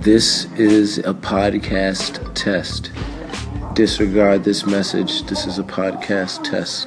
This is a podcast test. Disregard this message. This is a podcast test.